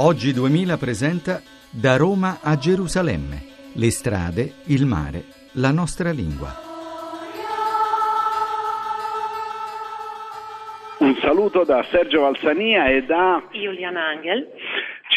Oggi 2000 presenta Da Roma a Gerusalemme. Le strade, il mare, la nostra lingua. Un saluto da Sergio Valsania e da Juliana Angel.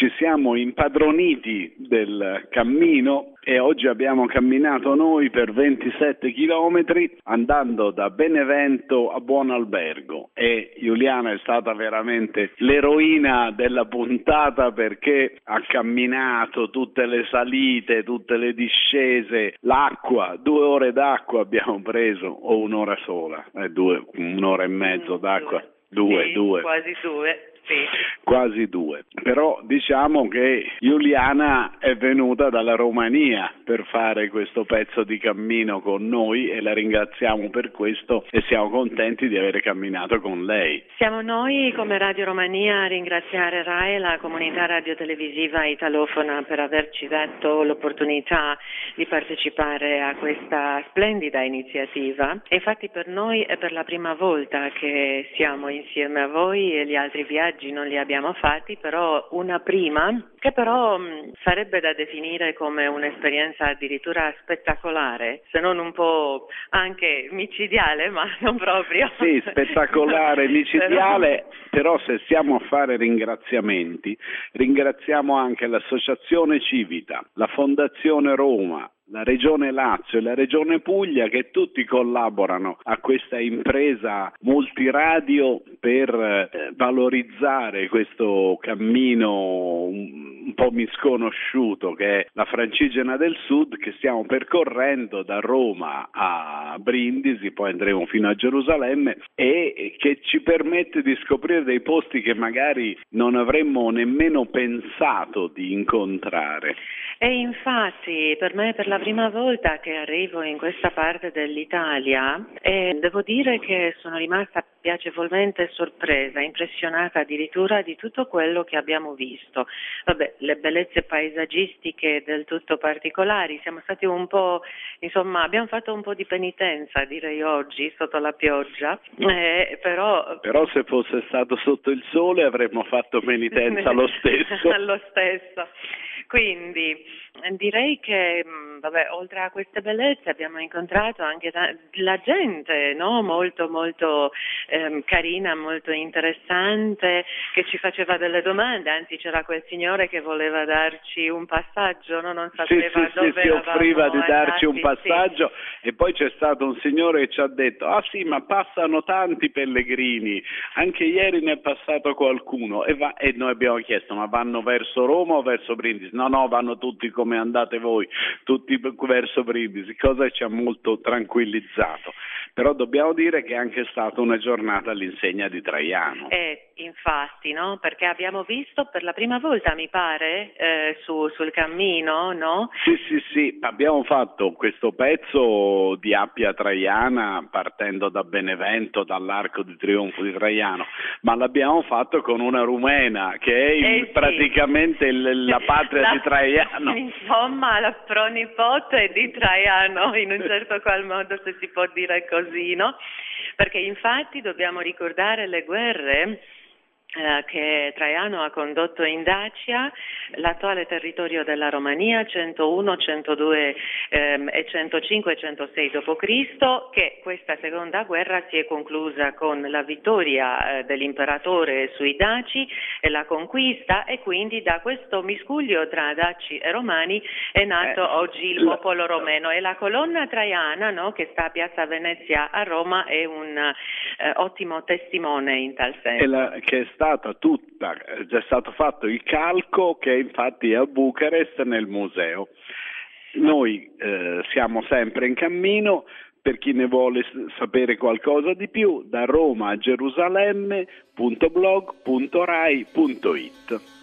Ci siamo impadroniti del cammino e oggi abbiamo camminato noi per 27 chilometri andando da Benevento a Buon Albergo e Giuliana è stata veramente l'eroina della puntata perché ha camminato tutte le salite, tutte le discese, l'acqua, due ore d'acqua abbiamo preso o un'ora sola, eh, due, un'ora e mezzo d'acqua. Due, sì, due. Quasi due. Sì. Quasi due. Però diciamo che Giuliana è venuta dalla Romania per fare questo pezzo di cammino con noi e la ringraziamo per questo e siamo contenti di aver camminato con lei. Siamo noi come Radio Romania a ringraziare RAE, la comunità radiotelevisiva italofona, per averci dato l'opportunità di partecipare a questa splendida iniziativa. Infatti per noi è per la prima volta che siamo insieme a voi e gli altri viaggi non li abbiamo fatti, però una prima che però mh, sarebbe da definire come un'esperienza addirittura spettacolare, se non un po' anche micidiale, ma non proprio. Sì, spettacolare, micidiale, però... se stiamo a fare ringraziamenti, ringraziamo anche l'Associazione Civita, la Fondazione Roma, la Regione Lazio e la Regione Puglia che tutti collaborano a questa impresa multiradio per eh, valorizzare questo cammino un, po' misconosciuto che è la Francigena del Sud che stiamo percorrendo da Roma a Brindisi, poi andremo fino a Gerusalemme e che ci permette di scoprire dei posti che magari non avremmo nemmeno pensato di incontrare. E infatti per me è per la prima volta che arrivo in questa parte dell'Italia e devo dire che sono rimasta piacevolmente sorpresa, impressionata addirittura di tutto quello che abbiamo visto. Vabbè, le bellezze paesaggistiche del tutto particolari, siamo stati un po', insomma, abbiamo fatto un po' di penitenza direi oggi sotto la pioggia, eh, però... Però se fosse stato sotto il sole avremmo fatto penitenza lo stesso. lo stesso. Quindi direi che vabbè, oltre a queste bellezze abbiamo incontrato anche la, la gente no? molto molto ehm, carina, molto interessante, che ci faceva delle domande, anzi c'era quel signore che voleva darci un passaggio, no? non sapeva sì, sì, dove sì, si offriva di darci un sì, passaggio e poi c'è stato un signore che ci ha detto ah sì ma passano tanti pellegrini, anche ieri ne è passato qualcuno e, va, e noi abbiamo chiesto ma vanno verso Roma o verso Brindisi? No, no, vanno tutti come andate voi, tutti verso Brindisi, cosa ci ha molto tranquillizzato. Però dobbiamo dire che è anche stata una giornata all'insegna di Traiano. Eh, infatti, no? Perché abbiamo visto per la prima volta, mi pare, eh, su, sul cammino, no? Sì, sì, sì, abbiamo fatto questo pezzo di Appia Traiana partendo da Benevento, dall'Arco di Trionfo di Traiano, ma l'abbiamo fatto con una rumena che è Eh, sì. praticamente il- la patria La- di Traiano. Insomma, la pronipote di Traiano, in un certo qual modo, se si può dire così, no? Perché infatti dobbiamo ricordare le guerre che Traiano ha condotto in Dacia, l'attuale territorio della Romania, 101, 102 ehm, e 105 e 106 d.C., che questa seconda guerra si è conclusa con la vittoria eh, dell'imperatore sui Daci e la conquista e quindi da questo miscuglio tra Daci e Romani è nato Eh, oggi il popolo romeno e la colonna traiana no, che sta a Piazza Venezia a Roma è un eh, ottimo testimone in tal senso. Stata tutta, è già stato fatto il calco che infatti è a Bucarest nel museo. Noi eh, siamo sempre in cammino, per chi ne vuole sapere qualcosa di più, da Roma a Gerusalemme.blog.rai.it.